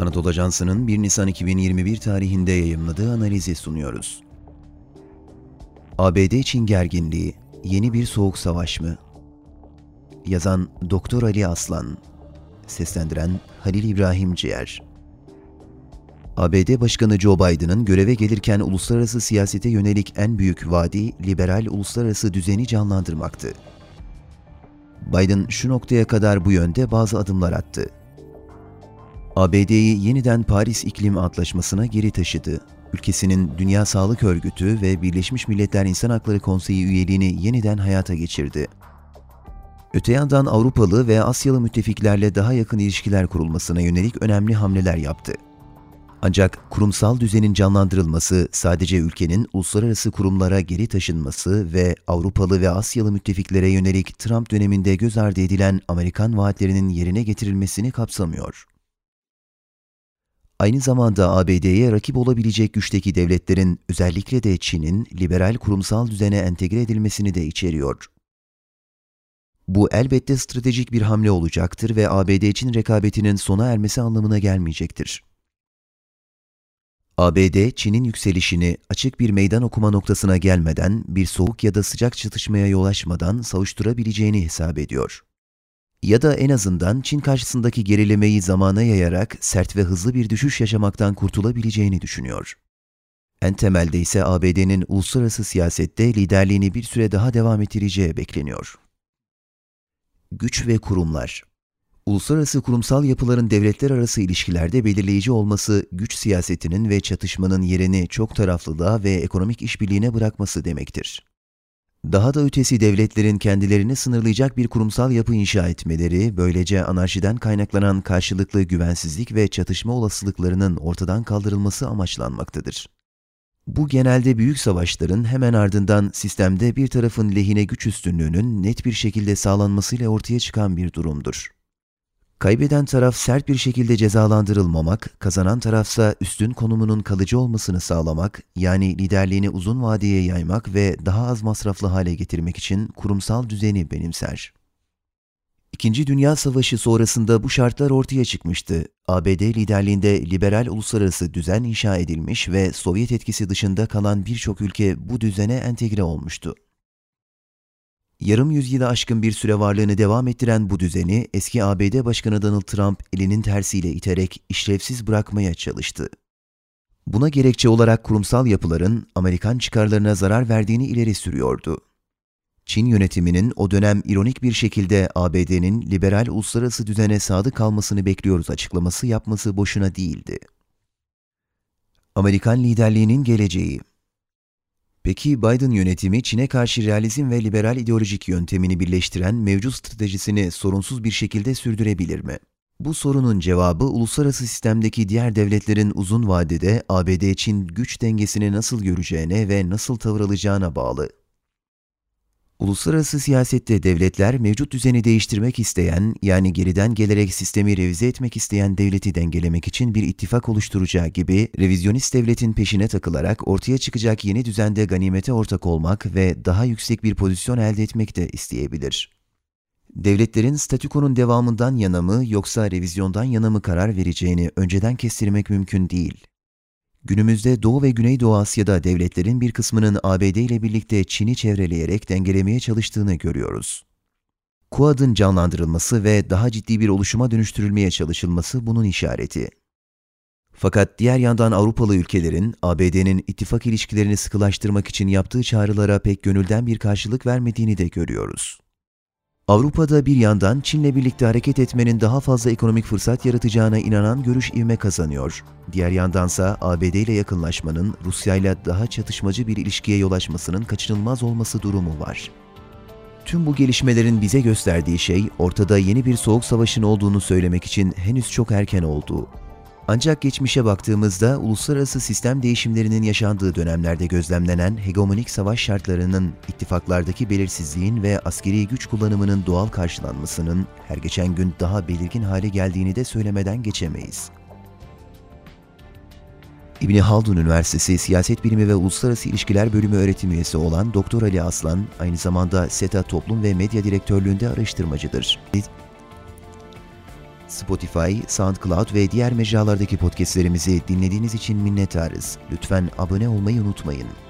Anadolu Ajansı'nın 1 Nisan 2021 tarihinde yayımladığı analizi sunuyoruz. ABD-Çin gerginliği, yeni bir soğuk savaş mı? Yazan Doktor Ali Aslan, seslendiren Halil İbrahim Ciğer. ABD Başkanı Joe Biden'ın göreve gelirken uluslararası siyasete yönelik en büyük vaadi liberal uluslararası düzeni canlandırmaktı. Biden şu noktaya kadar bu yönde bazı adımlar attı. ABD'yi yeniden Paris İklim Antlaşması'na geri taşıdı. Ülkesinin Dünya Sağlık Örgütü ve Birleşmiş Milletler İnsan Hakları Konseyi üyeliğini yeniden hayata geçirdi. Öte yandan Avrupalı ve Asyalı müttefiklerle daha yakın ilişkiler kurulmasına yönelik önemli hamleler yaptı. Ancak kurumsal düzenin canlandırılması sadece ülkenin uluslararası kurumlara geri taşınması ve Avrupalı ve Asyalı müttefiklere yönelik Trump döneminde göz ardı edilen Amerikan vaatlerinin yerine getirilmesini kapsamıyor. Aynı zamanda ABD'ye rakip olabilecek güçteki devletlerin özellikle de Çin'in liberal kurumsal düzene entegre edilmesini de içeriyor. Bu elbette stratejik bir hamle olacaktır ve ABD-Çin rekabetinin sona ermesi anlamına gelmeyecektir. ABD, Çin'in yükselişini açık bir meydan okuma noktasına gelmeden, bir soğuk ya da sıcak çatışmaya yol açmadan savuşturabileceğini hesap ediyor. Ya da en azından Çin karşısındaki gerilemeyi zamana yayarak sert ve hızlı bir düşüş yaşamaktan kurtulabileceğini düşünüyor. En temelde ise ABD'nin uluslararası siyasette liderliğini bir süre daha devam ettireceği bekleniyor. Güç ve kurumlar Uluslararası kurumsal yapıların devletler arası ilişkilerde belirleyici olması, güç siyasetinin ve çatışmanın yerini çok taraflılığa ve ekonomik işbirliğine bırakması demektir. Daha da ötesi devletlerin kendilerini sınırlayacak bir kurumsal yapı inşa etmeleri, böylece anarşiden kaynaklanan karşılıklı güvensizlik ve çatışma olasılıklarının ortadan kaldırılması amaçlanmaktadır. Bu genelde büyük savaşların hemen ardından sistemde bir tarafın lehine güç üstünlüğünün net bir şekilde sağlanmasıyla ortaya çıkan bir durumdur. Kaybeden taraf sert bir şekilde cezalandırılmamak, kazanan tarafsa üstün konumunun kalıcı olmasını sağlamak, yani liderliğini uzun vadeye yaymak ve daha az masraflı hale getirmek için kurumsal düzeni benimser. İkinci Dünya Savaşı sonrasında bu şartlar ortaya çıkmıştı. ABD liderliğinde liberal uluslararası düzen inşa edilmiş ve Sovyet etkisi dışında kalan birçok ülke bu düzene entegre olmuştu. Yarım yüzyıla aşkın bir süre varlığını devam ettiren bu düzeni eski ABD Başkanı Donald Trump elinin tersiyle iterek işlevsiz bırakmaya çalıştı. Buna gerekçe olarak kurumsal yapıların Amerikan çıkarlarına zarar verdiğini ileri sürüyordu. Çin yönetiminin o dönem ironik bir şekilde ABD'nin liberal uluslararası düzene sadık kalmasını bekliyoruz açıklaması yapması boşuna değildi. Amerikan liderliğinin geleceği Peki Biden yönetimi Çin'e karşı realizm ve liberal ideolojik yöntemini birleştiren mevcut stratejisini sorunsuz bir şekilde sürdürebilir mi? Bu sorunun cevabı uluslararası sistemdeki diğer devletlerin uzun vadede ABD-Çin güç dengesini nasıl göreceğine ve nasıl tavır alacağına bağlı. Uluslararası siyasette devletler mevcut düzeni değiştirmek isteyen, yani geriden gelerek sistemi revize etmek isteyen devleti dengelemek için bir ittifak oluşturacağı gibi, revizyonist devletin peşine takılarak ortaya çıkacak yeni düzende ganimete ortak olmak ve daha yüksek bir pozisyon elde etmek de isteyebilir. Devletlerin statükonun devamından yana mı yoksa revizyondan yana mı karar vereceğini önceden kestirmek mümkün değil. Günümüzde Doğu ve Güneydoğu Asya'da devletlerin bir kısmının ABD ile birlikte Çin'i çevreleyerek dengelemeye çalıştığını görüyoruz. Quad'ın canlandırılması ve daha ciddi bir oluşuma dönüştürülmeye çalışılması bunun işareti. Fakat diğer yandan Avrupalı ülkelerin ABD'nin ittifak ilişkilerini sıkılaştırmak için yaptığı çağrılara pek gönülden bir karşılık vermediğini de görüyoruz. Avrupa'da bir yandan Çin'le birlikte hareket etmenin daha fazla ekonomik fırsat yaratacağına inanan görüş ivme kazanıyor. Diğer yandansa ABD ile yakınlaşmanın Rusya ile daha çatışmacı bir ilişkiye yol açmasının kaçınılmaz olması durumu var. Tüm bu gelişmelerin bize gösterdiği şey ortada yeni bir soğuk savaşın olduğunu söylemek için henüz çok erken olduğu. Ancak geçmişe baktığımızda uluslararası sistem değişimlerinin yaşandığı dönemlerde gözlemlenen hegemonik savaş şartlarının, ittifaklardaki belirsizliğin ve askeri güç kullanımının doğal karşılanmasının her geçen gün daha belirgin hale geldiğini de söylemeden geçemeyiz. İbni Haldun Üniversitesi Siyaset Bilimi ve Uluslararası İlişkiler Bölümü öğretim üyesi olan Doktor Ali Aslan, aynı zamanda SETA Toplum ve Medya Direktörlüğünde araştırmacıdır. Spotify, SoundCloud ve diğer mecralardaki podcastlerimizi dinlediğiniz için minnettarız. Lütfen abone olmayı unutmayın.